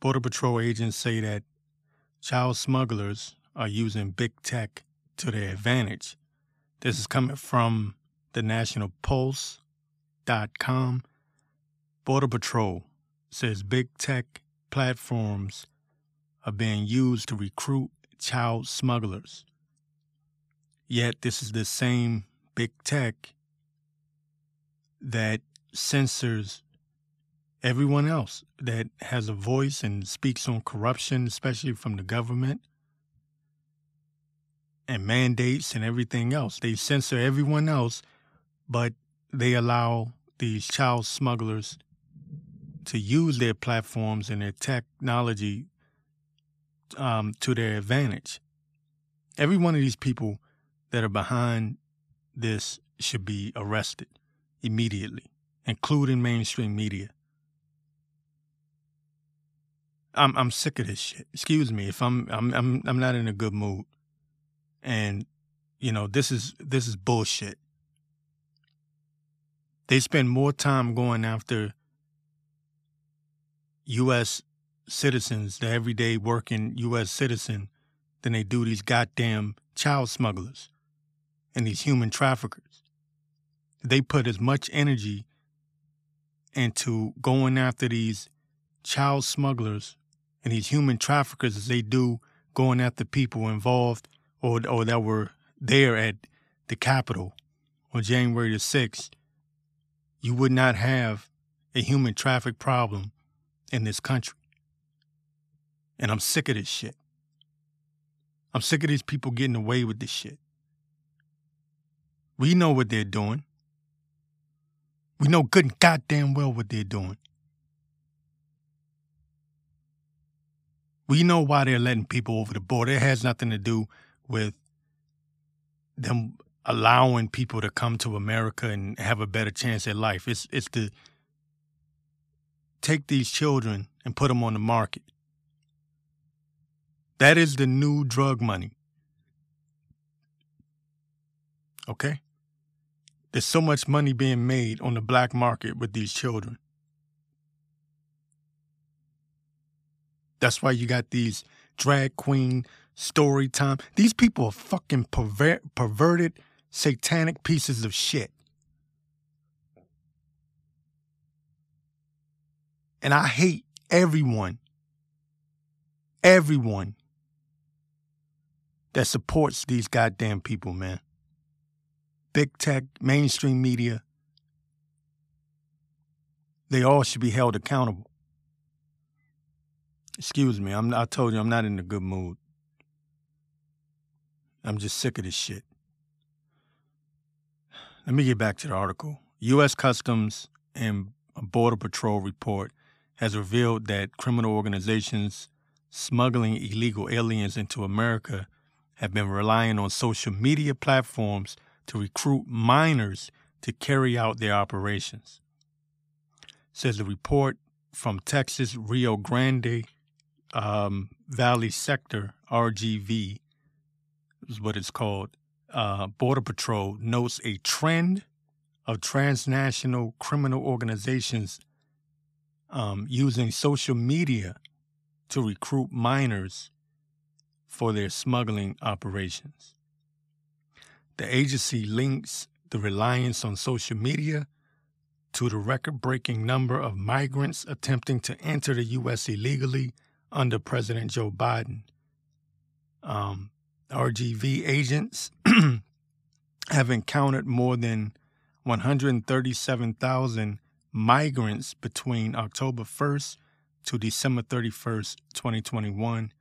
Border Patrol agents say that child smugglers are using big tech to their advantage. This is coming from the National Pulse.com. Border Patrol says big tech platforms are being used to recruit child smugglers. Yet, this is the same big tech that censors everyone else that has a voice and speaks on corruption, especially from the government and mandates and everything else. They censor everyone else, but they allow these child smugglers to use their platforms and their technology um, to their advantage. Every one of these people that are behind this should be arrested immediately, including mainstream media. I'm I'm sick of this shit. Excuse me if I'm I'm I'm I'm not in a good mood. And you know, this is this is bullshit. They spend more time going after US citizens, the everyday working US citizen, than they do these goddamn child smugglers and these human traffickers. They put as much energy into going after these child smugglers and these human traffickers as they do going after people involved or or that were there at the Capitol on January the sixth, you would not have a human traffic problem in this country. And I'm sick of this shit. I'm sick of these people getting away with this shit. We know what they're doing. We know good and goddamn well what they're doing. We know why they're letting people over the border. It has nothing to do with them allowing people to come to America and have a better chance at life. It's it's to take these children and put them on the market. That is the new drug money. Okay? There's so much money being made on the black market with these children. That's why you got these drag queen story time. These people are fucking perver- perverted, satanic pieces of shit. And I hate everyone, everyone that supports these goddamn people, man. Big tech, mainstream media, they all should be held accountable. Excuse me, I'm, I told you I'm not in a good mood. I'm just sick of this shit. Let me get back to the article. U.S. Customs and Border Patrol report has revealed that criminal organizations smuggling illegal aliens into America have been relying on social media platforms to recruit minors to carry out their operations. Says the report from Texas Rio Grande um, Valley Sector, RGV, is what it's called. Uh, Border Patrol notes a trend of transnational criminal organizations um, using social media to recruit minors for their smuggling operations. The agency links the reliance on social media to the record breaking number of migrants attempting to enter the U.S. illegally under President Joe Biden. Um, RGV agents have encountered more than 137,000 migrants between October 1st to December 31st, 2021,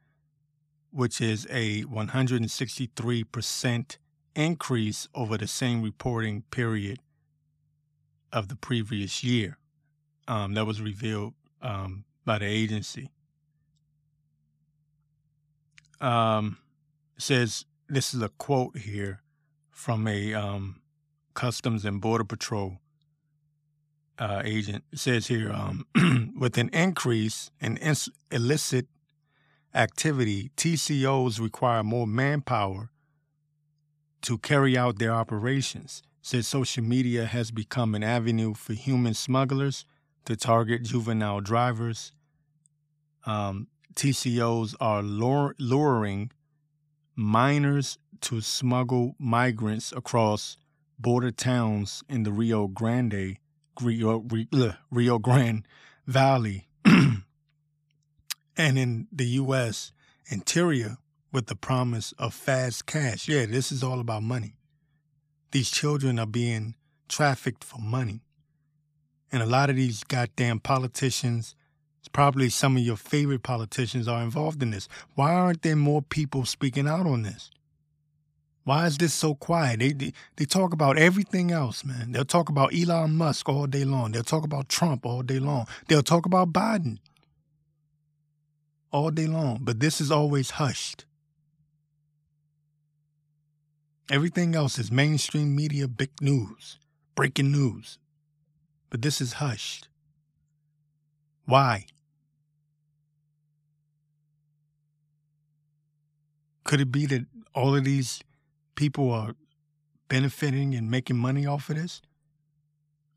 which is a 163% increase over the same reporting period of the previous year. Um, that was revealed um, by the agency um, says this is a quote here from a um, Customs and Border Patrol uh, agent. It says here um, with an increase in ins- illicit activity, TCOs require more manpower to carry out their operations. Says social media has become an avenue for human smugglers to target juvenile drivers um, TCOs are luring minors to smuggle migrants across border towns in the Rio Grande Rio, Rio Grande Valley and in the U.S. interior with the promise of fast cash. Yeah, this is all about money. These children are being trafficked for money. And a lot of these goddamn politicians, probably some of your favorite politicians, are involved in this. Why aren't there more people speaking out on this? Why is this so quiet? They, they, they talk about everything else, man. They'll talk about Elon Musk all day long. They'll talk about Trump all day long. They'll talk about Biden all day long. But this is always hushed. Everything else is mainstream media, big news, breaking news. But this is hushed. Why? Could it be that all of these people are benefiting and making money off of this?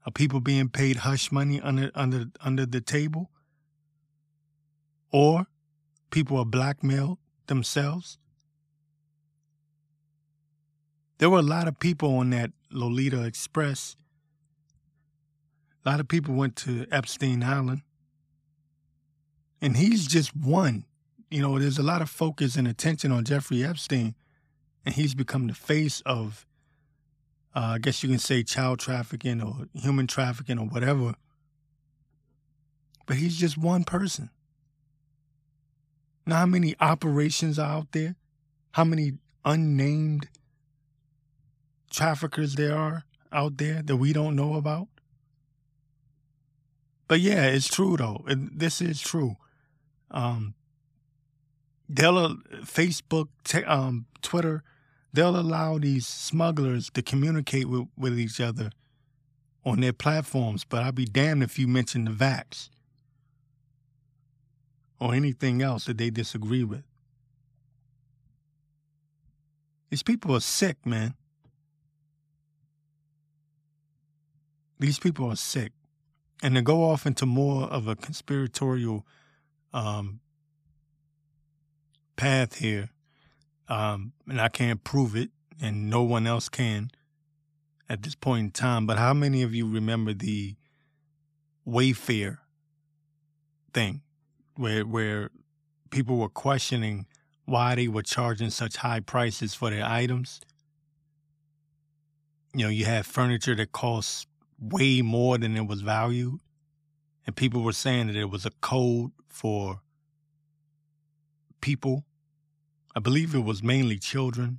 Are people being paid hush money under under under the table? Or people are blackmailed themselves? There were a lot of people on that Lolita Express. A lot of people went to Epstein Island. And he's just one. You know, there's a lot of focus and attention on Jeffrey Epstein and he's become the face of, uh, I guess you can say, child trafficking or human trafficking or whatever. But he's just one person. Now, how many operations are out there? How many unnamed traffickers there are out there that we don't know about? But yeah, it's true though. This is true. Um, they'll Facebook, t- um, Twitter, they'll allow these smugglers to communicate with, with each other on their platforms. But I'll be damned if you mention the vax or anything else that they disagree with. These people are sick, man. These people are sick. And to go off into more of a conspiratorial um, path here, um, and I can't prove it, and no one else can at this point in time. But how many of you remember the Wayfair thing, where where people were questioning why they were charging such high prices for their items? You know, you had furniture that cost way more than it was valued, and people were saying that it was a code for people. I believe it was mainly children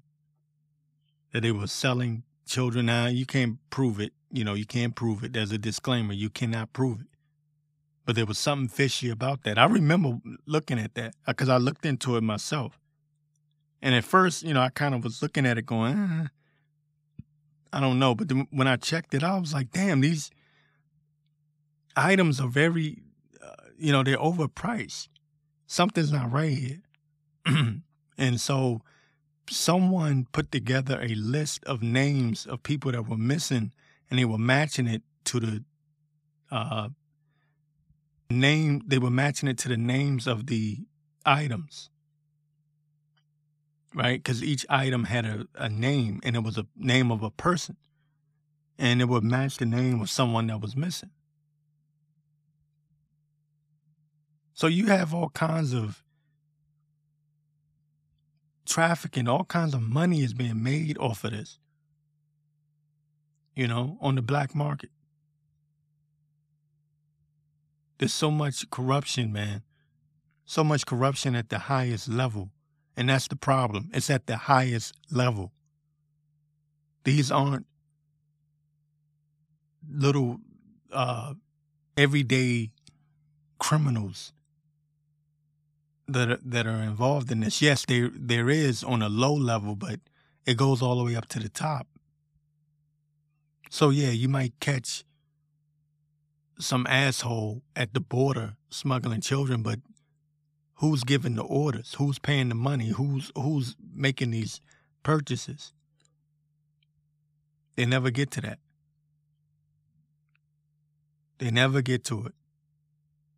that they were selling children. Now you can't prove it. You know, you can't prove it. There's a disclaimer. You cannot prove it. But there was something fishy about that. I remember looking at that because I looked into it myself. And at first, you know, I kind of was looking at it going, eh, I don't know. But then when I checked it, I was like, damn, these items are very, uh, you know, they're overpriced. Something's not right here. and so someone put together a list of names of people that were missing and they were matching it to the uh, name, they were matching it to the names of the items right? Because each item had a, a name and it was a name of a person. And it would match the name of someone that was missing. So you have all kinds of trafficking, all kinds of money is being made off of this, you know, on the black market. There's so much corruption, man. So much corruption at the highest level. And that's the problem. It's at the highest level. These aren't little uh, everyday criminals that are, that are involved in this. Yes, there there is on a low level, but it goes all the way up to the top. So yeah, you might catch some asshole at the border smuggling children, but who's giving the orders? Who's paying the money? Who's who's making these purchases? They never get to that. They never get to it.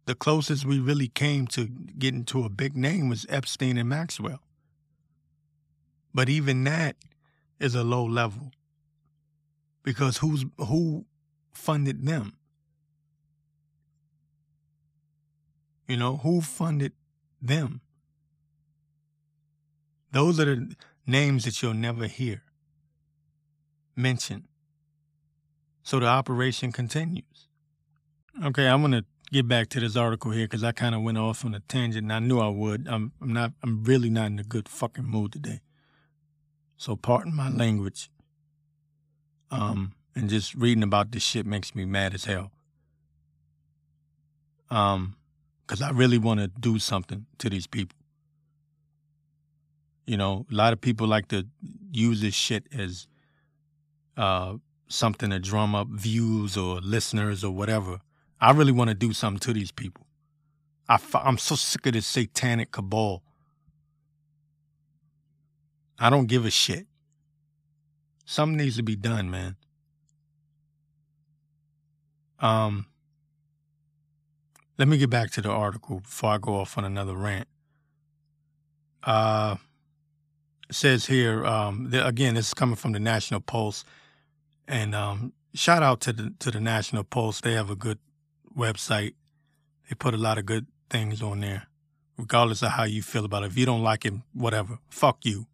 The closest we really came to getting to a big name was Epstein and Maxwell. But even that is a low level. Because who's who funded them? You know, who funded them? Those are the names that you'll never hear mentioned. So the operation continues. Okay, I'm gonna get back to this article here because I kind of went off on a tangent, and I knew I would. I'm, I'm not. I'm really not in a good fucking mood today. So pardon my language. Um, and just reading about this shit makes me mad as hell. Um, because I really want to do something to these people. You know, a lot of people like to use this shit as uh, something to drum up views or listeners or whatever. I really want to do something to these people. I, I'm so sick of this satanic cabal. I don't give a shit. Something needs to be done, man. Um, let me get back to the article before I go off on another rant. Uh, it says here um, the, again. This is coming from the National Pulse, and um, shout out to the to the National Pulse. They have a good website. They put a lot of good things on there, regardless of how you feel about it. If you don't like it, whatever, fuck you.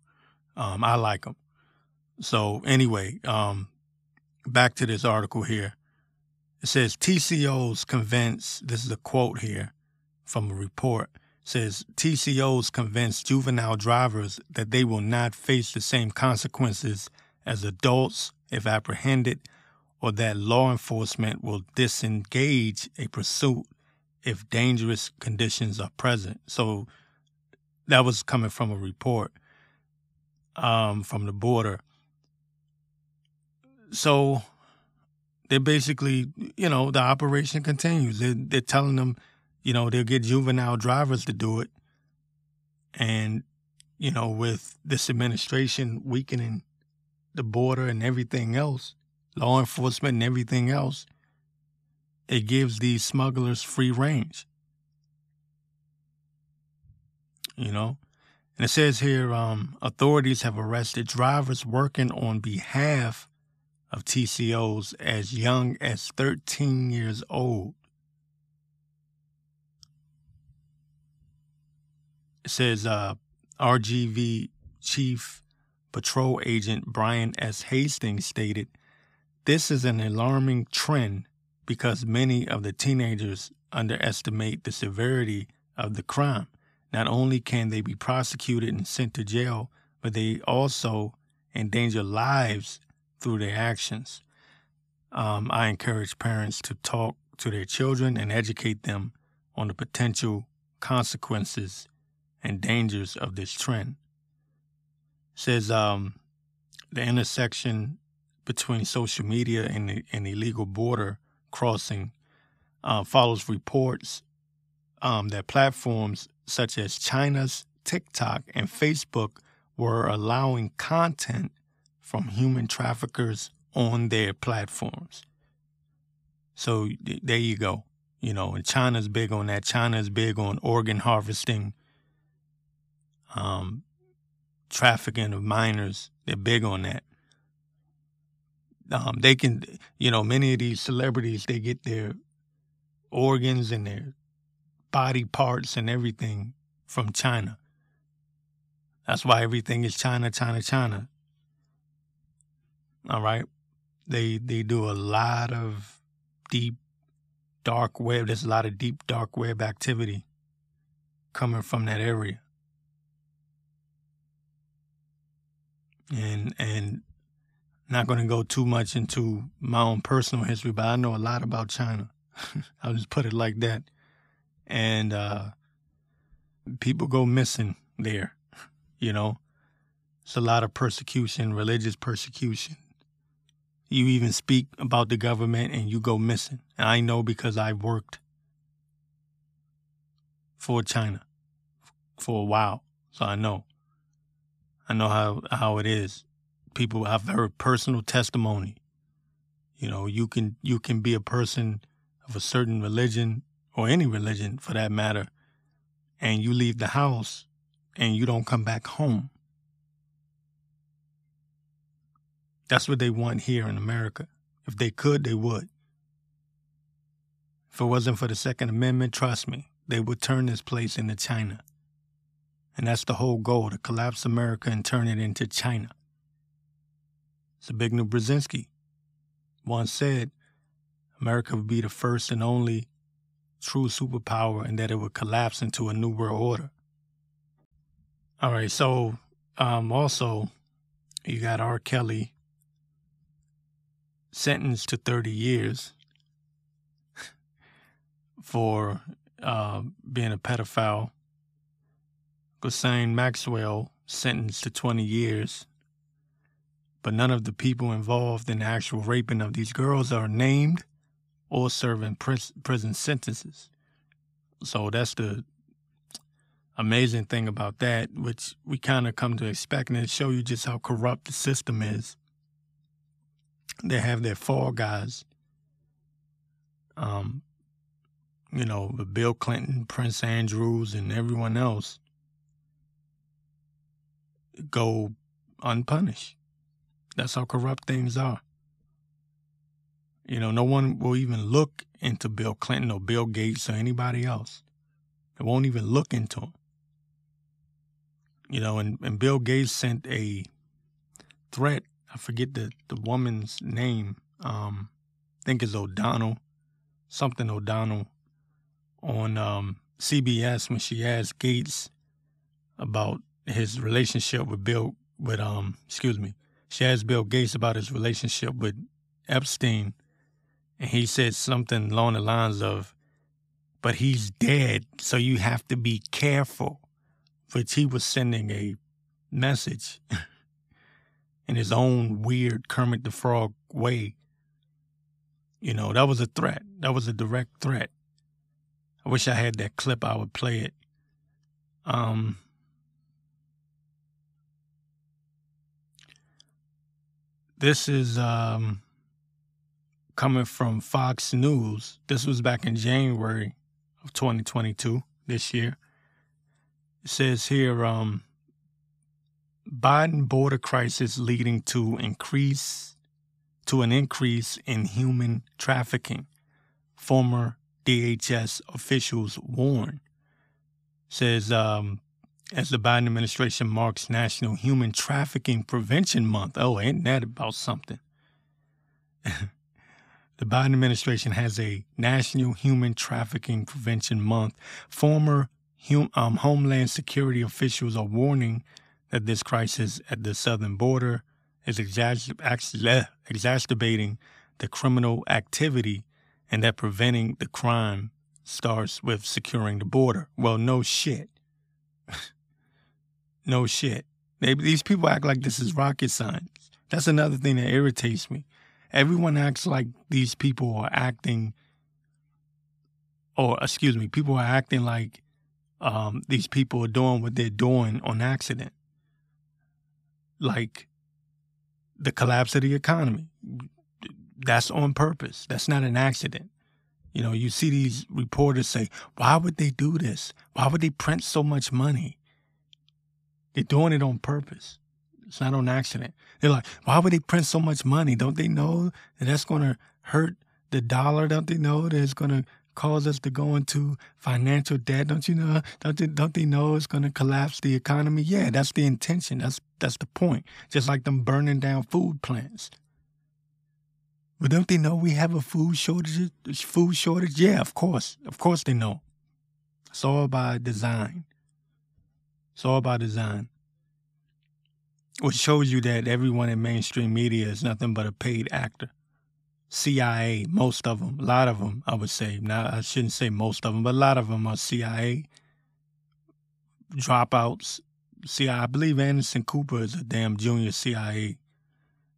Um, I like them. So anyway, um, back to this article here. It says TCOs convince, this is a quote here from a report, says TCOs convince juvenile drivers that they will not face the same consequences as adults if apprehended or that law enforcement will disengage a pursuit if dangerous conditions are present. So that was coming from a report um, from the border. So they're basically, you know, the operation continues. They're, they're telling them, you know, they'll get juvenile drivers to do it. And, you know, with this administration weakening the border and everything else, law enforcement and everything else, it gives these smugglers free range. You know? And it says here um, authorities have arrested drivers working on behalf of TCOs as young as 13 years old. It says uh, RGV Chief Patrol Agent Brian S. Hastings stated this is an alarming trend because many of the teenagers underestimate the severity of the crime. Not only can they be prosecuted and sent to jail, but they also endanger lives through their actions. Um, I encourage parents to talk to their children and educate them on the potential consequences and dangers of this trend. Says um, the intersection between social media and, the, and illegal border crossing uh, follows reports um, that platforms such as China's TikTok and Facebook were allowing content from human traffickers on their platforms. So there you go. You know, and China's big on that. China's big on organ harvesting, um, trafficking of minors. They're big on that um, they can, you know, many of these celebrities, they get their organs and their body parts and everything from China. That's why everything is China, China, China. All right. They they do a lot of deep dark web. There's a lot of deep dark web activity coming from that area. And and not going to go too much into my own personal history, but I know a lot about China. I'll just put it like that. And uh, people go missing there, you know. It's a lot of persecution, religious persecution. You even speak about the government and you go missing. And I know because I worked for China for a while, so I know. I know how how it is people have heard personal testimony. You know, you can you can be a person of a certain religion or any religion for that matter, and you leave the house and you don't come back home. That's what they want here in America. If they could, they would. If it wasn't for the Second Amendment, trust me, they would turn this place into China. And that's the whole goal to collapse America and turn it into China. Zbigniew Brzezinski once said America would be the first and only true superpower and that it would collapse into a new world order. All right, so um, also you got R. Kelly sentenced to 30 years for uh, being a pedophile. Ghislaine Maxwell sentenced to 20 years. But none of the people involved in the actual raping of these girls are named or serving prison sentences. So that's the amazing thing about that, which we kind of come to expect, and it show you just how corrupt the system is. They have their fall guys. Um, you know, Bill Clinton, Prince Andrews, and everyone else go unpunished. That's how corrupt things are. You know, no one will even look into Bill Clinton or Bill Gates or anybody else. They won't even look into him. You know, and, and Bill Gates sent a threat. I forget the, the woman's name. Um, I think it's O'Donnell, something O'Donnell, on um, CBS when she asked Gates about his relationship with Bill, with um, excuse me, she asked Bill Gates about his relationship with Epstein and he said something along the lines of, but he's dead, so you have to be careful. Which he was sending a message in his own weird Kermit the Frog way. You know, that was a threat. That was a direct threat. I wish I had that clip, I would play it. Um, this is um, coming from Fox News. This was back in January of 2022, this year. It says here um, Biden border crisis leading to increase to an increase in human trafficking. Former DHS officials warn. Says um, as the Biden administration marks National Human Trafficking Prevention Month. Oh, ain't that about something? The Biden administration has a National Human Trafficking Prevention Month. Former hum, um, Homeland Security officials are warning that this crisis at the southern border is exacerbating the criminal activity and that preventing the crime starts with securing the border. Well, no shit. no shit. They, these people act like this is rocket science. That's another thing that irritates me. Everyone acts like these people are acting, or excuse me, people are acting like um, these people are doing what they're doing on accident. Like the collapse of the economy. That's on purpose. That's not an accident. You know, you see these reporters say, why would they do this? Why would they print so much money? They're doing it on purpose. It's not on accident. They're like, why would they print so much money? Don't they know that that's going to hurt the dollar? Don't they know that it's going to cause us to go into financial debt? Don't you know? Don't they, don't they know it's going to collapse the economy? Yeah, that's the intention. That's that's the point. Just like them burning down food plants. But don't they know we have a food shortage? Food shortage? Yeah, of course. Of course they know. It's all by design. It's all by design which shows you that everyone in mainstream media is nothing but a paid actor. CIA, most of them, a lot of them, I would say. Now, I shouldn't say most of them, but a lot of them are CIA dropouts. CIA, I believe Anderson Cooper is a damn junior CIA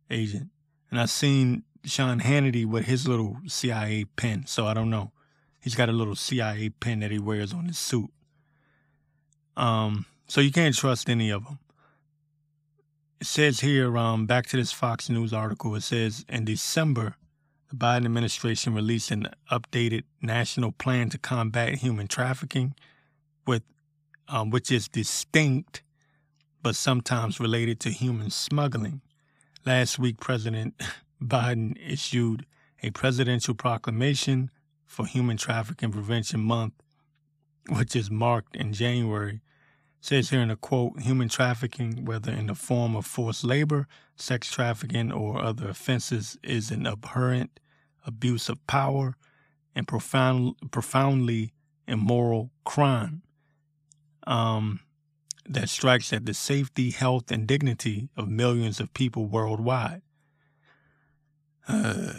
agent. And I've seen Sean Hannity with his little CIA pin, so I don't know. He's got a little CIA pin that he wears on his suit. Um, so you can't trust any of them it says here, um, back to this Fox News article, it says in December, the Biden administration released an updated national plan to combat human trafficking, with um, which is distinct but sometimes related to human smuggling. Last week, President Biden issued a presidential proclamation for Human Trafficking Prevention Month, which is marked in January. Says here in a quote human trafficking, whether in the form of forced labor, sex trafficking, or other offenses, is an abhorrent abuse of power and profound, profoundly immoral crime. Um, that strikes at the safety, health, and dignity of millions of people worldwide. Uh,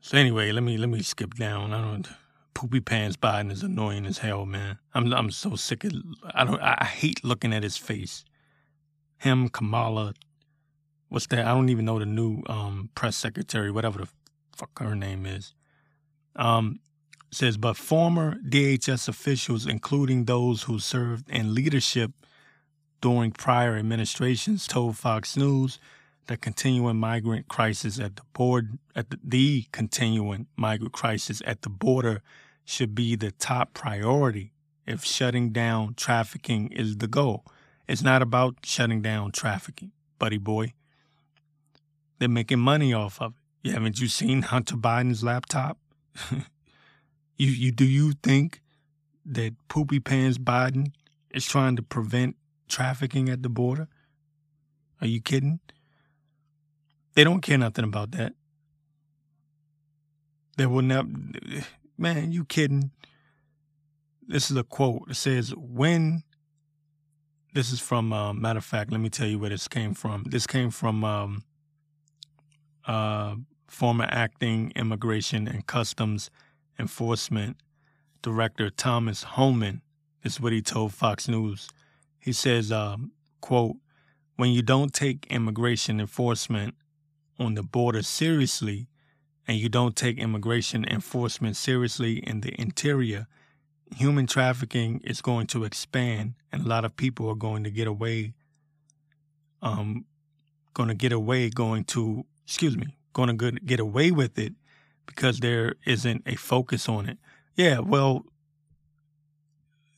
so anyway, let me let me skip down. I don't. Poopy Pants Biden is annoying as hell, man. I'm I'm so sick of. I don't. I hate looking at his face. Him, Kamala, what's that? I don't even know the new um, press secretary, whatever the fuck her name is. Um, says, but former DHS officials, including those who served in leadership during prior administrations told Fox News the continuing migrant crisis at the board at the, the continuing migrant crisis at the border should be the top priority if shutting down trafficking is the goal. It's not about shutting down trafficking, buddy boy. They're making money off of it. haven't you seen Hunter Biden's laptop? you you do you think that Poopy Pants Biden is trying to prevent trafficking at the border? Are you kidding? They don't care nothing about that. They will not. Man, you kidding? This is a quote. It says, "When." This is from. Uh, matter of fact, let me tell you where this came from. This came from um, uh, former acting immigration and customs enforcement director Thomas Homan. This is what he told Fox News. He says, um, quote, when you don't take immigration enforcement on the border seriously and you don't take immigration enforcement seriously in the interior, human trafficking is going to expand and a lot of people are going to get away um going to get away going to excuse me going to get away with it because there isn't a focus on it. Yeah well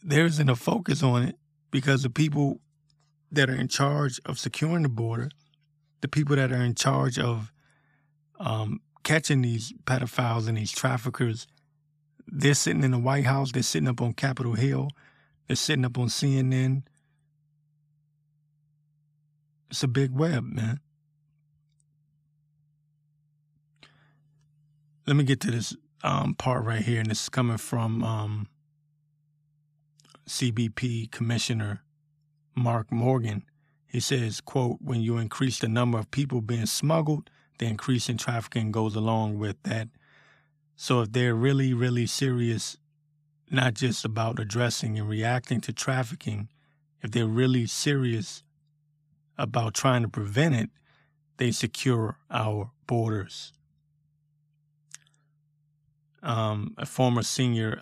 there isn't a focus on it because the people that are in charge of securing the border, the people that are in charge of um, catching these pedophiles and these traffickers, they're sitting in the White House, they're sitting up on Capitol Hill, they're sitting up on CNN. It's a big web, man. Let me get to this um, part right here, and this is coming from um, CBP Commissioner Mark Morgan. He says, quote, when you increase the number of people being smuggled, the increase in trafficking goes along with that. So if they're really, really serious, not just about addressing and reacting to trafficking, if they're really serious about trying to prevent it, they secure our borders. Um, a former senior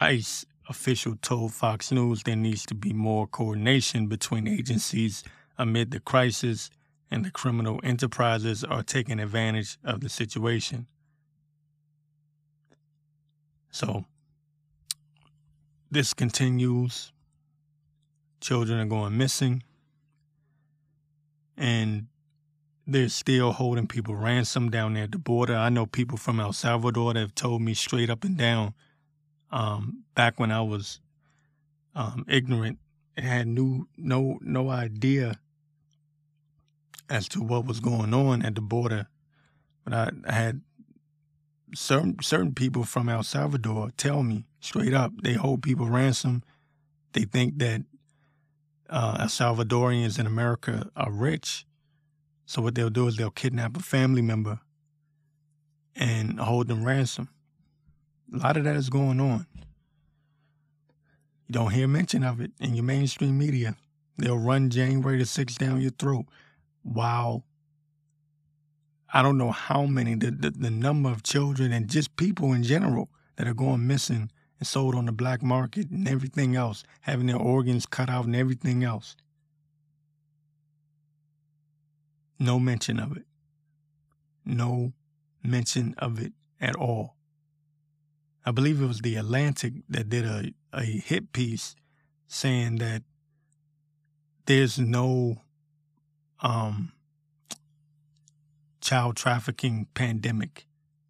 ICE official told Fox News there needs to be more coordination between agencies amid the crisis, and the criminal enterprises are taking advantage of the situation. So, this continues. Children are going missing. And they're still holding people ransom down there at the border. I know people from El Salvador that have told me straight up and down um, back when I was um, ignorant and had new no no idea as to what was going on at the border. But I, I had certain certain people from El Salvador tell me straight up they hold people ransom. They think that uh, El Salvadorians in America are rich, so what they'll do is they'll kidnap a family member and hold them ransom. A lot of that is going on. You don't hear mention of it in your mainstream media. They'll run January the 6th down your throat. Wow. I don't know how many, the, the, the number of children and just people in general that are going missing and sold on the black market and everything else, having their organs cut out and everything else. No mention of it. No, mention of it at all. I believe it was the Atlantic that did a, a hit piece saying that there's no um, child trafficking pandemic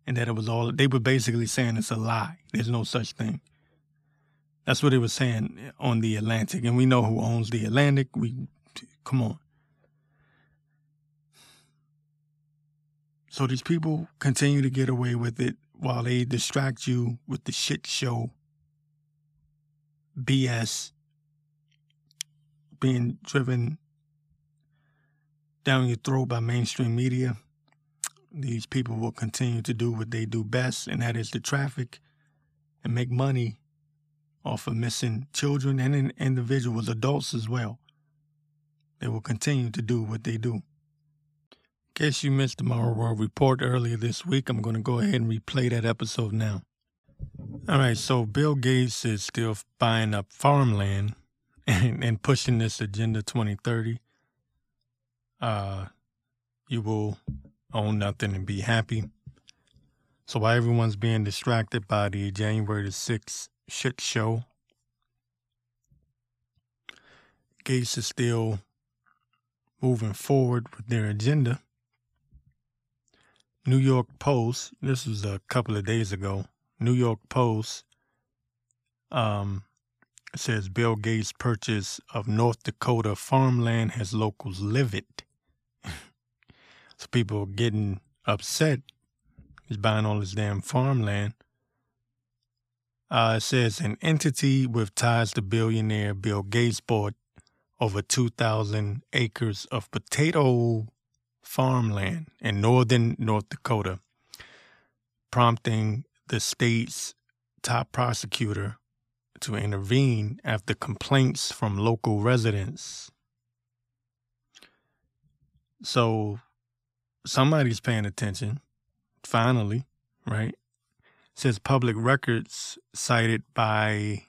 and that it was all they were basically saying it's a lie. There's no such thing. That's what they were saying on the Atlantic, and we know who owns the Atlantic. We come on. So these people continue to get away with it while they distract you with the shit show BS being driven down your throat by mainstream media. These people will continue to do what they do best, and that is to traffic and make money off of missing children and individuals, adults as well. They will continue to do what they do case you missed the Tomorrow World Report earlier this week, I'm going to go ahead and replay that episode now. All right, so Bill Gates is still buying up farmland and, and pushing this Agenda 2030. Uh, you will own nothing and be happy. So while everyone's being distracted by the January the 6th shit show, Gates is still moving forward with their agenda. New York Post, this was a couple of days ago. New York Post um, says Bill Gates' purchase of North Dakota farmland has locals livid. So people are getting upset. He's buying all this damn farmland. Uh, it says an entity with ties to billionaire Bill Gates bought over 2,000 acres of potato farmland in northern North Dakota, prompting the state's top prosecutor to intervene after complaints from local residents. So somebody's paying attention, finally, right? says public records cited by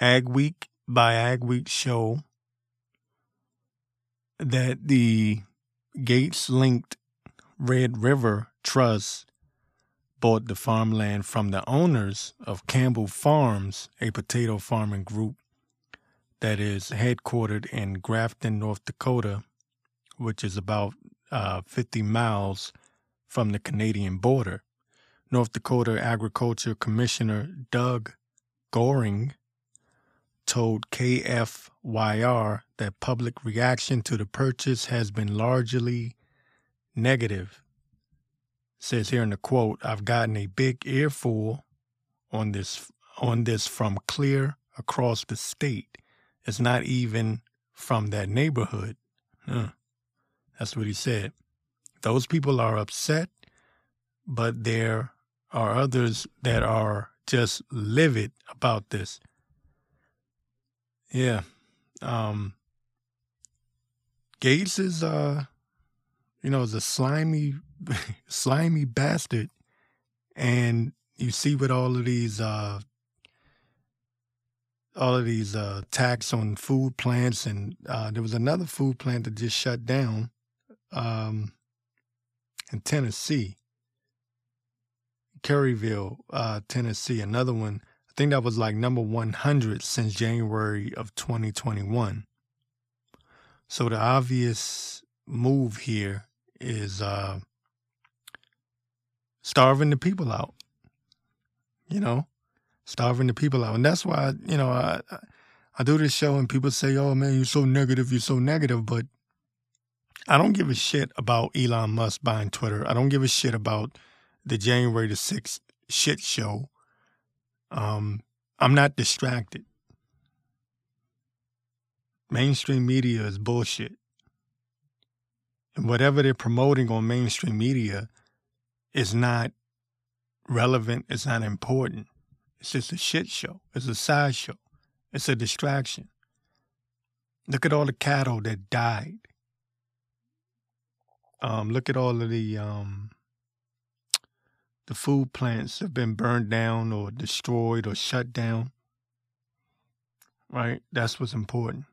Ag Week by Ag Week show that the Gates linked Red River Trust bought the farmland from the owners of Campbell Farms, a potato farming group that is headquartered in Grafton, North Dakota, which is about uh, 50 miles from the Canadian border. North Dakota Agriculture Commissioner Doug Goehring told KFYR that public reaction to the purchase has been largely negative. says here in the quote, I've gotten a big earful on this on this from clear across the state. It's not even from that neighborhood. Huh. That's what he said. Those people are upset, but there are others that are just livid about this. Yeah. Um Gates is uh you know, is a slimy slimy bastard. And you see with all of these uh all of these uh attacks on food plants and uh there was another food plant that just shut down um in Tennessee. Caryville, uh, Tennessee, another one I think that was like number 100 since January of 2021. So the obvious move here is uh, starving the people out. You know, starving the people out, and that's why you know I I do this show and people say, "Oh man, you're so negative, you're so negative," but I don't give a shit about Elon Musk buying Twitter. I don't give a shit about the January the sixth shit show. Um, I'm not distracted. Mainstream media is bullshit. And whatever they're promoting on mainstream media is not relevant, it's not important. It's just a shit show. It's a sideshow. It's a distraction. Look at all the cattle that died. Um, look at all of the um, the food plants have been burned down or destroyed or shut down. Right? That's what's important.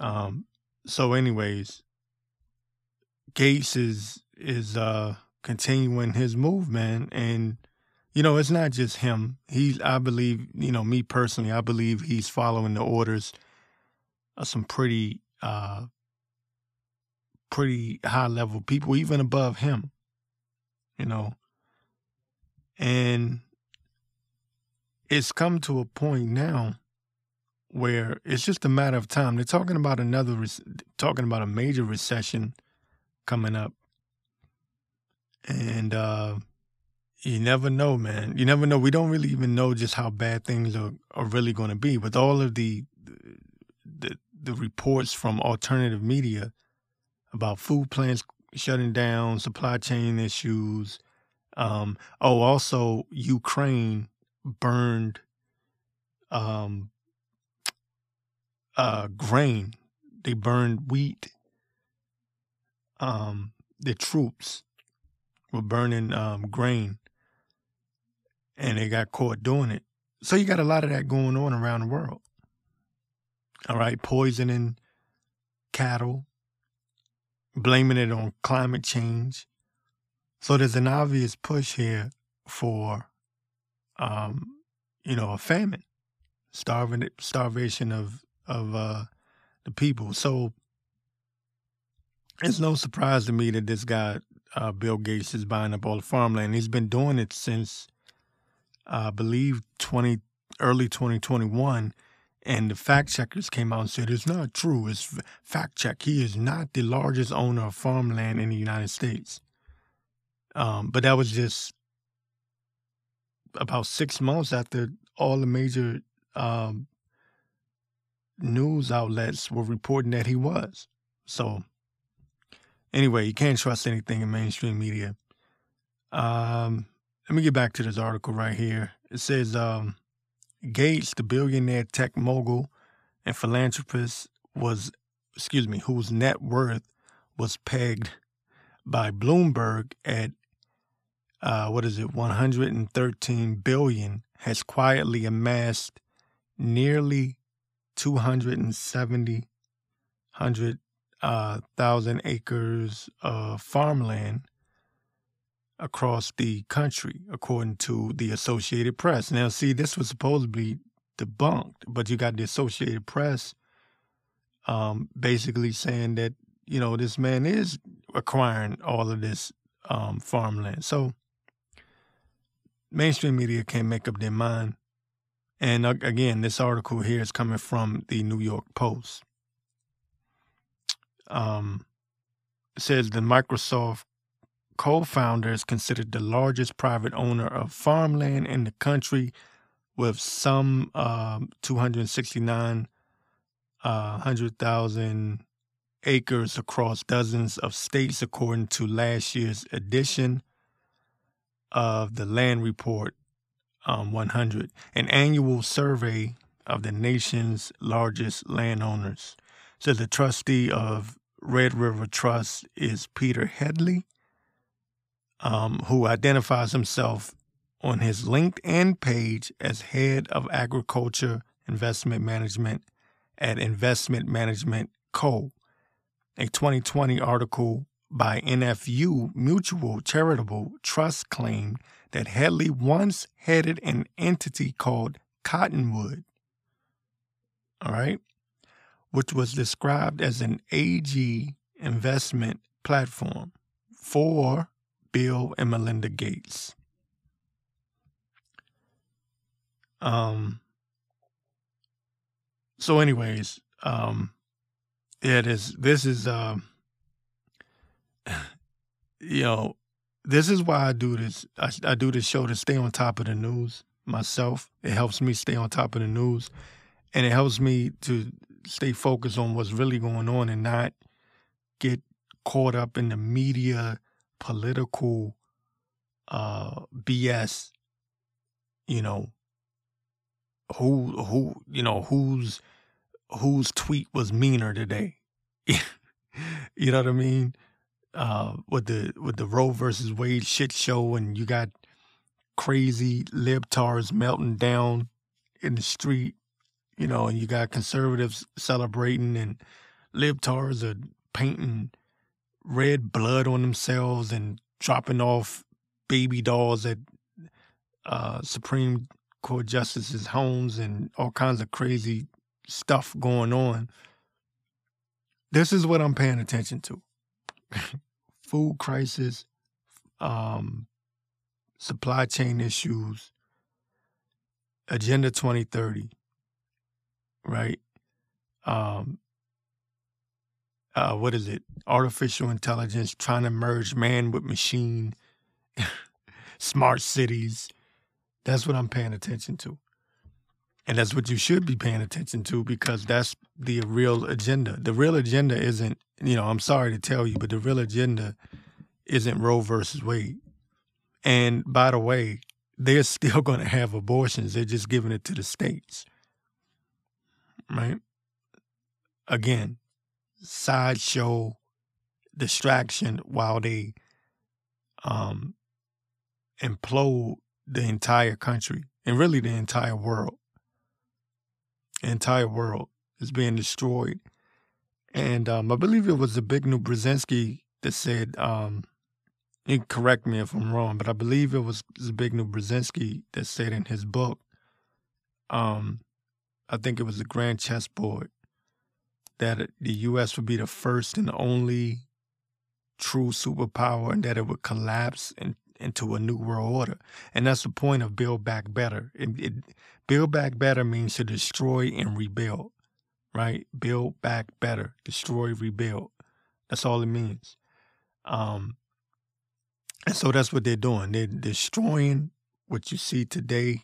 Um, so, anyways, Gates is is uh continuing his move, man, and you know it's not just him. He, I believe, you know, me personally, I believe he's following the orders of some pretty uh pretty high level people, even above him. You know, and it's come to a point now where it's just a matter of time. They're talking about another, talking about a major recession coming up, and uh, you never know, man. You never know. We don't really even know just how bad things are, are really going to be. With all of the, the the reports from alternative media about food plants shutting down, supply chain issues. Um, oh, also Ukraine burned um, uh, grain. They burned wheat. Um, the troops were burning um, grain, and they got caught doing it. So you got a lot of that going on around the world. All right, poisoning cattle, blaming it on climate change. So there's an obvious push here for, um, you know, a famine, starving starvation of of uh, the people. So it's no surprise to me that this guy, uh, Bill Gates, is buying up all the farmland. He's been doing it since, uh, I believe, twenty early twenty twenty one. And the fact checkers came out and said it's not true. It's fact check. He is not the largest owner of farmland in the United States. Um, but that was just about six months after all the major um, news outlets were reporting that he was. So, anyway, you can't trust anything in mainstream media. Um, let me get back to this article right here. It says um, Gates, the billionaire tech mogul and philanthropist, was, excuse me, whose net worth was pegged by Bloomberg at uh, what is it, 113 billion, has quietly amassed nearly 270 hundred uh, thousand acres of farmland across the country, according to the Associated Press. Now, see, this was supposedly debunked, but you got the Associated Press um, basically saying that you know this man is acquiring all of this um, farmland. So mainstream media can't make up their mind and again, this article here is coming from the New York Post. Um, says the Microsoft co-founder is considered the largest private owner of farmland in the country, with some um, 269 uh, hundred thousand acres across dozens of states, according to last year's edition of the Land Report um, 100, an annual survey of the nation's largest landowners. So the trustee of Red River Trust is Peter Headley, um, who identifies himself on his LinkedIn page as head of agriculture investment management at Investment Management Co. A 2020 article by NFU Mutual Charitable Trust claimed that Headley once headed an entity called Cottonwood, all right, which was described as an AG investment platform for Bill and Melinda Gates. Um, so anyways, um, yeah, this this is um, you know, this is why I do this. I, I do this show to stay on top of the news myself. It helps me stay on top of the news, and it helps me to stay focused on what's really going on and not get caught up in the media political uh, BS. You know, who who you know whose whose tweet was meaner today. you know what I mean? uh, with the with the Roe versus Wade shit show, and you got crazy libtards melting down in the street, you know, and you got conservatives celebrating, and libtards are painting red blood on themselves and dropping off baby dolls at uh, Supreme Court justices' homes and all kinds of crazy stuff going on. This is what I'm paying attention to. Food crisis, um, supply chain issues, Agenda 2030, right? Um, uh, what is it? Artificial intelligence trying to merge man with machine, smart cities. That's what I'm paying attention to. And that's what you should be paying attention to because that's the real agenda. The real agenda isn't, you know, I'm sorry to tell you, but the real agenda isn't Roe versus Wade. And by the way, they're still going to have abortions. They're just giving it to the states. Right? Again, sideshow distraction while they um, implode the entire country and really the entire world. The entire world is being destroyed. And um, I believe it was the Zbigniew Brzezinski that said, um, you correct me if I'm wrong, but I believe it was Zbigniew Brzezinski that said in his book, um, I think it was the Grand Chessboard, that the U.S. would be the first and only true superpower and that it would collapse in, into a new world order. And that's the point of Build Back Better. It, it, build Back Better means to destroy and rebuild, right? Build Back Better, destroy, rebuild. That's all it means. Um, and so that's what they're doing. They're destroying what you see today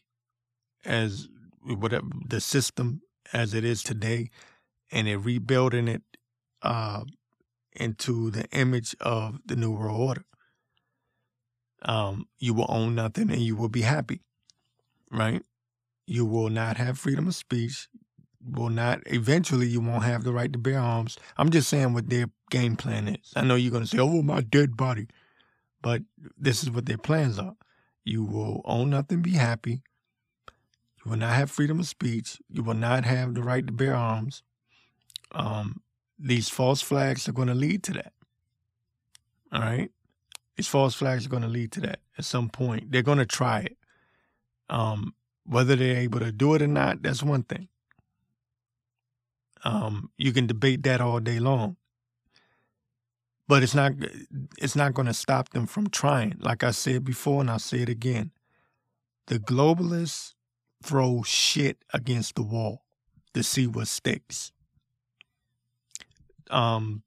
as whatever the system as it is today and they're rebuilding it uh, into the image of the New World Order. Um, you will own nothing and you will be happy, right? You will not have freedom of speech. Will not. Eventually, you won't have the right to bear arms. I'm just saying what their game plan is. I know you're to say, "Oh, my dead body," but this is what their plans are. You will own nothing, be happy. You will not have freedom of speech. You will not have the right to bear arms um, these false flags are going to lead to that. All right? These false flags are going to lead to that at some point. They're going to try it. Um, whether they're able to do it or not, that's one thing. Um, you can debate that all day long. But it's not it's not going to stop them from trying. Like I said before, and I'll say it again. The globalists throw shit against the wall to see what sticks um,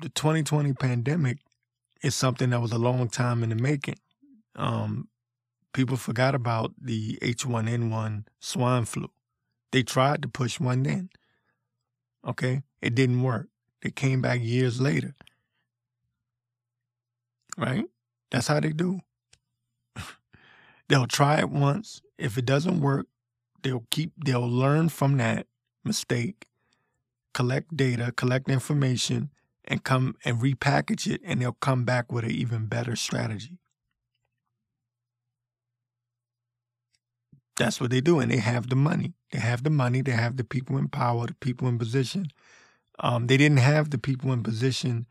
the 2020 pandemic is something that was a long time in the making. Um, people forgot about the H1N1 swine flu. They tried to push one then. Okay, it didn't work. They came back years later. Right? That's how they do. they'll try it once. If it doesn't work, they'll keep they'll learn from that mistake collect data, collect information, and come and repackage it, and they'll come back with an even better strategy. That's what they do, and they have the money. They have the money. They have the people in power, the people in position. Um, they didn't have the people in position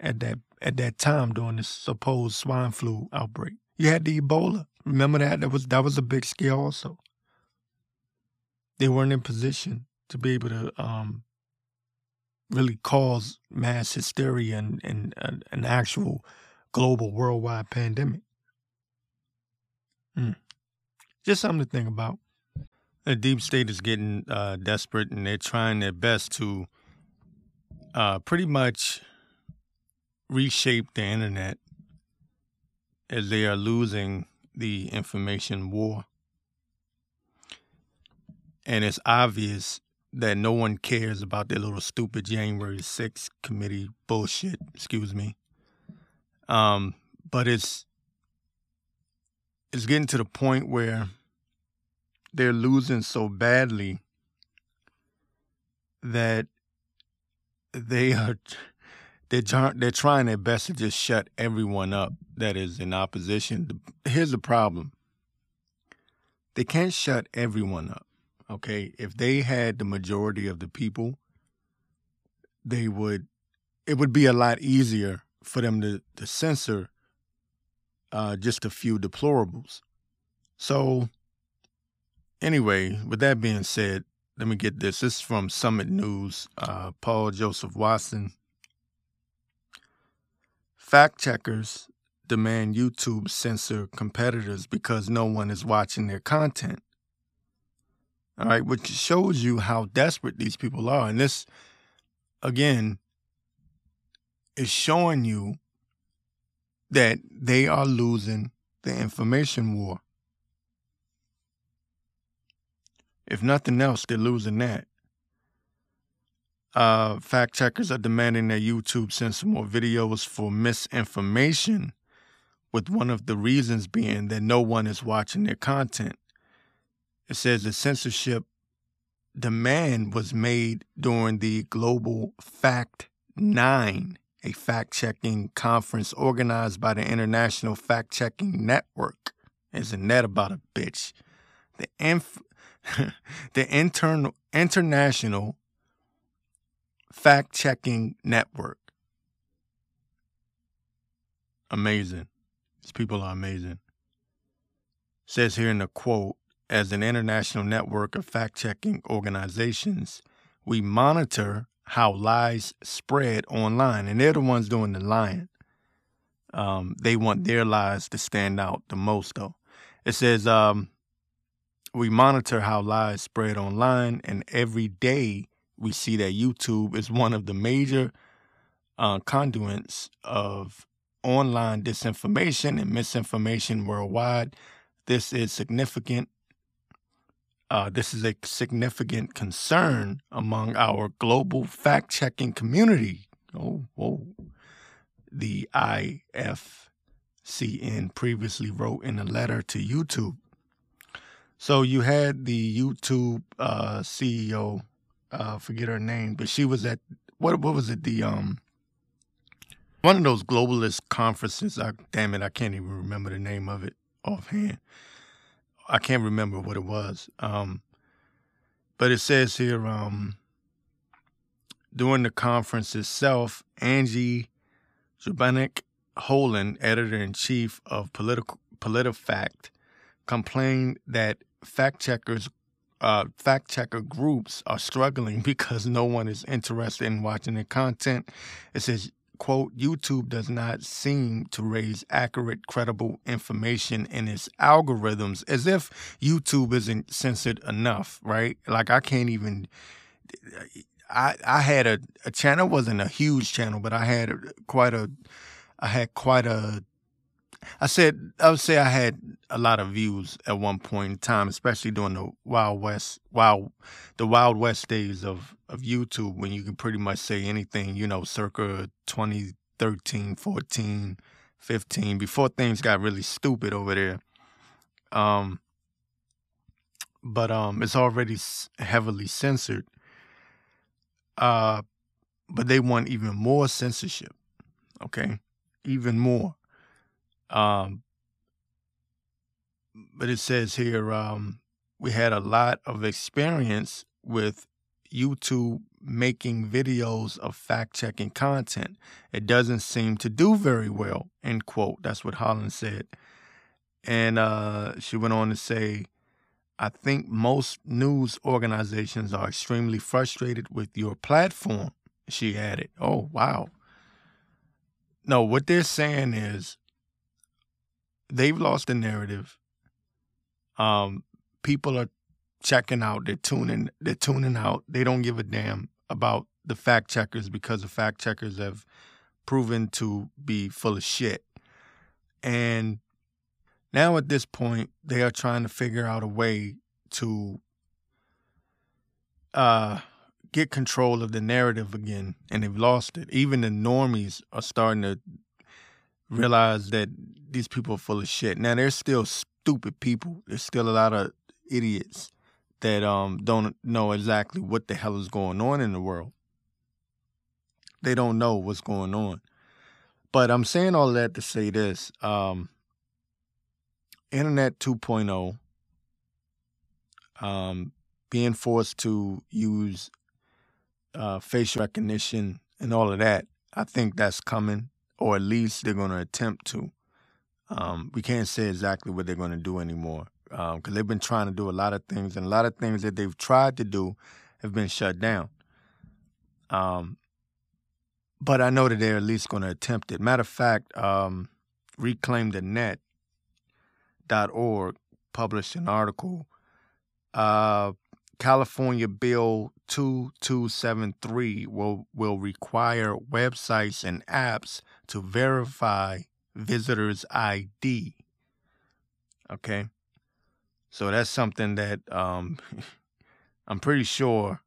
at that at that time during the supposed swine flu outbreak. You had the Ebola. Remember that? That was that was a big scale also. They weren't in position to be able to um, really cause mass hysteria and, and, an actual global worldwide pandemic. Mm. Just something to think about. The deep state is getting uh, desperate and they're trying their best to uh, pretty much reshape the internet as they are losing the information war. And it's obvious that no one cares about their little stupid January 6th committee bullshit, excuse me. Um, but it's it's getting to the point where they're losing so badly that they are they're they're trying their best to just shut everyone up that is in opposition. Here's the problem: they can't shut everyone up. Okay, if they had the majority of the people, they would it would be a lot easier for them to, to censor uh, just a few deplorables. So, anyway, with that being said, let me get this. This is from Summit News. Uh, Paul Joseph Watson. Fact checkers demand YouTube censor competitors because no one is watching their content. All right, which shows you how desperate these people are. And this, again, is showing you that they are losing the information war. If nothing else, they're losing that. Uh, fact checkers are demanding that YouTube censor more videos for misinformation, with one of the reasons being that no one is watching their content. It says the censorship demand was made during the GlobalFact 9, a fact checking conference organized by the International Fact Checking Network. Isn't that about a bitch? The, inf- the internal, International Fact Checking Network. Amazing. These people are amazing. Says here in the quote as an international network of fact checking organizations, we monitor how lies spread online, and they're the ones doing the lying. Um, they want their lies to stand out the most, though. It says, um, we monitor how lies spread online, and every day we see that YouTube is one of the major uh, conduits of online disinformation and misinformation worldwide. This is significant uh, this is a significant concern among our global fact checking community. Oh, whoa. The IFCN previously wrote in a letter to YouTube. So you had the YouTube uh, CEO, uh, forget her name, but she was at what what was it? The um one of those globalist conferences. I, damn it, I can't even remember the name of it offhand. I can't remember what it was. Um, but it says here um, during the conference itself, Angie Zubanek Holan, editor in chief of Political PolitiFact, complained that fact checkers, uh, fact checker groups are struggling because no one is interested in watching their content. It says quote, YouTube does not seem to raise accurate, credible information in its algorithms as if YouTube isn't censored enough, right? Like I can't even I I had a, a channel, wasn't a huge channel, but I had quite a I had quite a I said I would say I had a lot of views at one point in time, especially during the Wild West, Wild, the Wild West days of of YouTube, when you can pretty much say anything, you know, circa 2013, 14, 15, before things got really stupid over there. Um, but um, it's already heavily censored. Uh, but they want even more censorship. Okay, even more. Um, but it says here um, we had a lot of experience with YouTube making videos of fact checking content. It doesn't seem to do very well, end quote. That's what Holland said. And uh, she went on to say, I think most news organizations are extremely frustrated with your platform. She added, Oh, wow. No, what they're saying is they've lost the narrative. Um, people are checking out. They're tuning. They're tuning out. They don't give a damn about the fact checkers because the fact checkers have proven to be full of shit. And now at this point, they are trying to figure out a way to uh, get control of the narrative again, and they've lost it. Even the normies are starting to realize that these people are full of shit. Now there's still stupid people. There's still a lot of idiots that um don't know exactly what the hell is going on in the world. They don't know what's going on. But I'm saying all that to say this. Um Internet 2.0 um being forced to use uh, face recognition and all of that I think that's coming, or at least they're going to attempt to. Um, we can't say exactly what they're going to do anymore because um, they've been trying to do a lot of things, and a lot of things that they've tried to do have been shut down. Um, but I know that they're at least going to attempt it. Matter of fact, um, reclaimthenet.org published an article. Uh, California Bill 2273 will, will require websites and apps to verify visitors' ID. Okay. So that's something that um, I'm pretty sure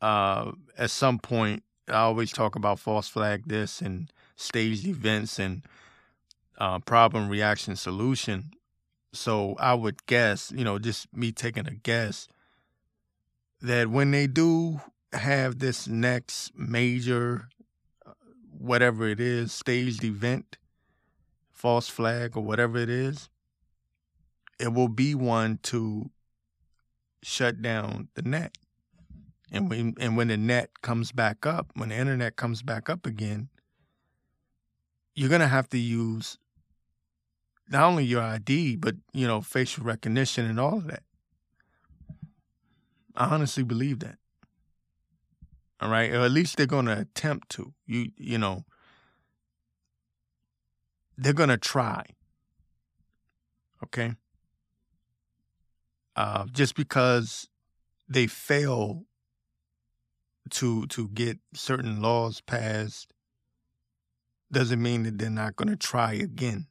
uh, at some point I always talk about false flag this and staged events and uh, problem reaction solution. So I would guess, you know, just me taking a guess, that when they do have this next major, whatever it is, staged event, false flag or whatever it is, it will be one to shut down the net. And when and when the net comes back up, when the internet comes back up again, you're gonna have to use not only your ID, but you know, facial recognition and all of that. I honestly believe that. All right, or at least they're gonna attempt to. You you know, they're gonna try. Okay. Uh, just because they fail to to get certain laws passed doesn't mean that they're not going to try again.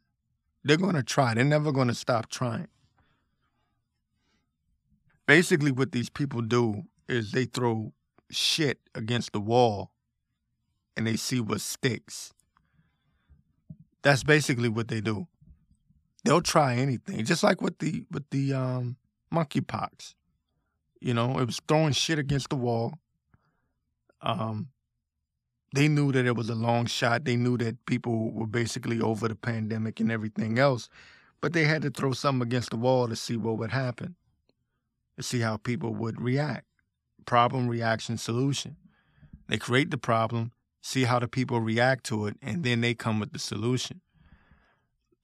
They're going to try. They're never going to stop trying. Basically, what these people do is they throw shit against the wall and they see what sticks. That's basically what they do. They'll try anything, just like with the with the um, monkeypox. You know, it was throwing shit against the wall um, they knew that it was a long shot. They knew that people were basically over the pandemic and everything else, but they had to throw something against the wall to see what would happen, to see how people would react. Problem, reaction, solution. They create the problem, see how the people react to it, and then they come with the solution.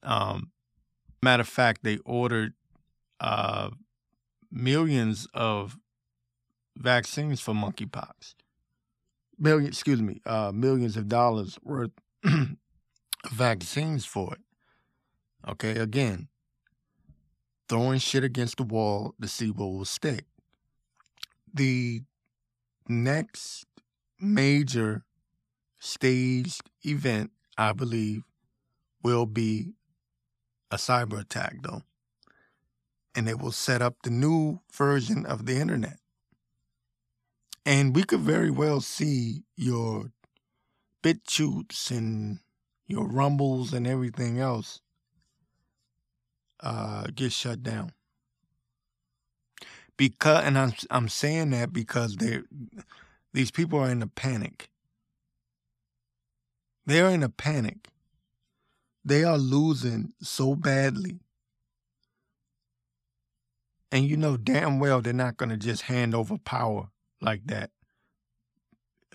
Um, matter of fact, they ordered uh, millions of vaccines for monkeypox million, excuse me, uh, millions of dollars worth of vaccines for it. Okay, again, throwing shit against the wall to see what will stick. The next major staged event, I believe, will be a cyber attack, though. And it will set up the new version of the internet. And we could very well see your BitChutes and your rumbles and everything else uh, get shut down. Because and I'm I'm saying that because they these people are in a panic. They're in a panic. They are losing so badly. And you know damn well they're not going to just hand over power like that.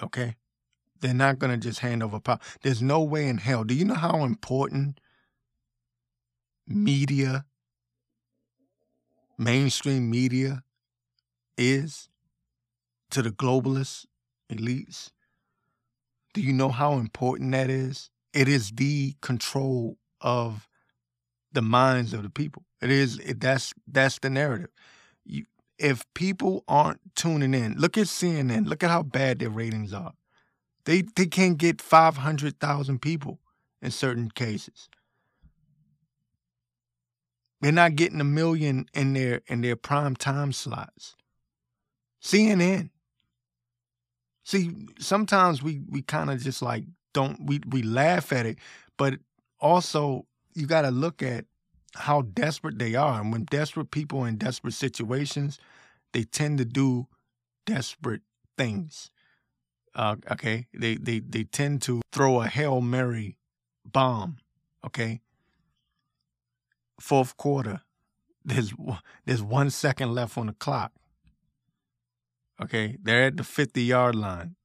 Okay? They're not going to just hand over power. There's no way in hell. Do you know how important media, mainstream media, is to the globalist elites? Do you know how important that is? It is the control of the minds of the people. It is it, that's that's the narrative. You if people aren't tuning in, look at CNN. Look at how bad their ratings are. They they can't get five hundred thousand people in certain cases. They're not getting a million in their in their prime time slots. CNN. See, sometimes we we kind of just like don't we we laugh at it, but also you got to look at how desperate they are. And when desperate people in desperate situations, they tend to do desperate things. Uh, okay, they, they they tend to throw a hail mary bomb. Okay, fourth quarter, there's there's one second left on the clock. Okay, they're at the fifty yard line.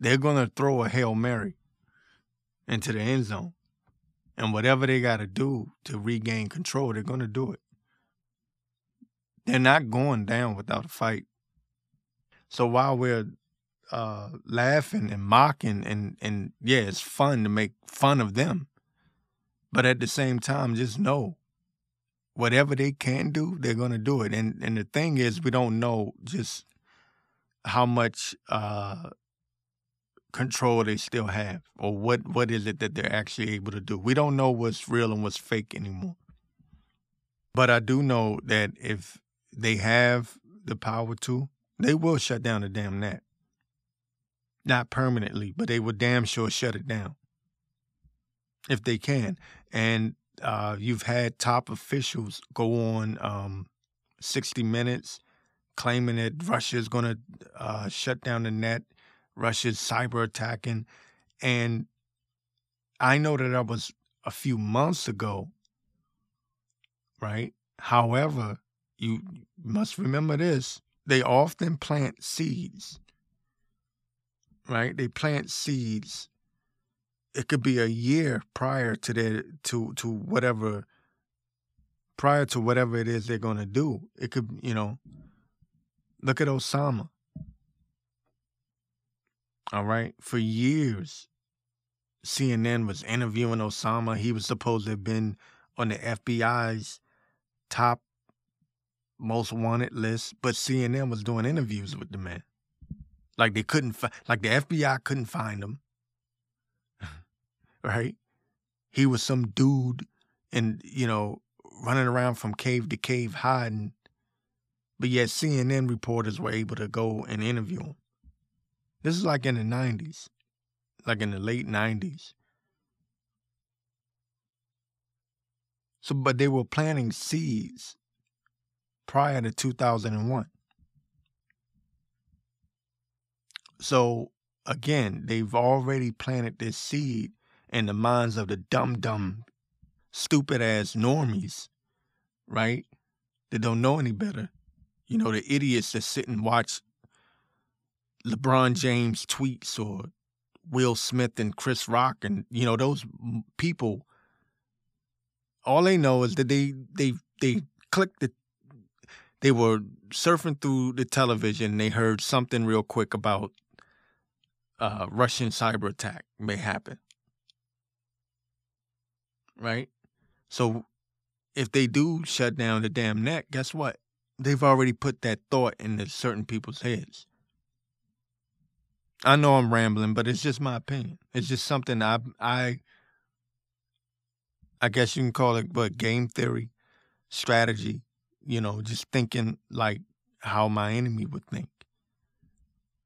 they're gonna throw a hail mary into the end zone, and whatever they got to do to regain control, they're gonna do it. They're not going down without a fight. So while we're uh, laughing and mocking and and yeah, it's fun to make fun of them. But at the same time, just know whatever they can do, they're gonna do it. And and the thing is, we don't know just how much uh, control they still have, or what what is it that they're actually able to do. We don't know what's real and what's fake anymore. But I do know that if they have the power to, they will shut down the damn net. Not permanently, but they will damn sure shut it down if they can. And uh, you've had top officials go on um, 60 Minutes claiming that Russia is going to uh, shut down the net, Russia's cyber attacking. And I know that that was a few months ago, right? However, you must remember this they often plant seeds, right? They plant seeds. It could be a year prior to their to to whatever prior to whatever it is they're going to do. It could, you know, look at Osama. All right, for years, CNN was interviewing Osama. He was supposed to have been on the FBI's top most wanted list, but CNN was doing interviews with the man. Like they couldn't, fi- like the FBI couldn't find him. right? He was some dude, and you know, running around from cave to cave hiding. But yet CNN reporters were able to go and interview him. This is like in the '90s, like in the late '90s. So, but they were planting seeds prior to 2001. So again, they've already planted this seed in the minds of the dumb, dumb, stupid ass normies, right? That don't know any better. You know, the idiots that sit and watch LeBron James tweets or Will Smith and Chris Rock and you know those people. All they know is that they they they clicked the they were surfing through the television they heard something real quick about uh, Russian cyber attack may happen. Right? So if they do shut down the damn net, guess what? They've already put that thought into certain people's heads. I know I'm rambling, but it's just my opinion. It's just something I I I guess you can call it but game theory, strategy, you know, just thinking like how my enemy would think.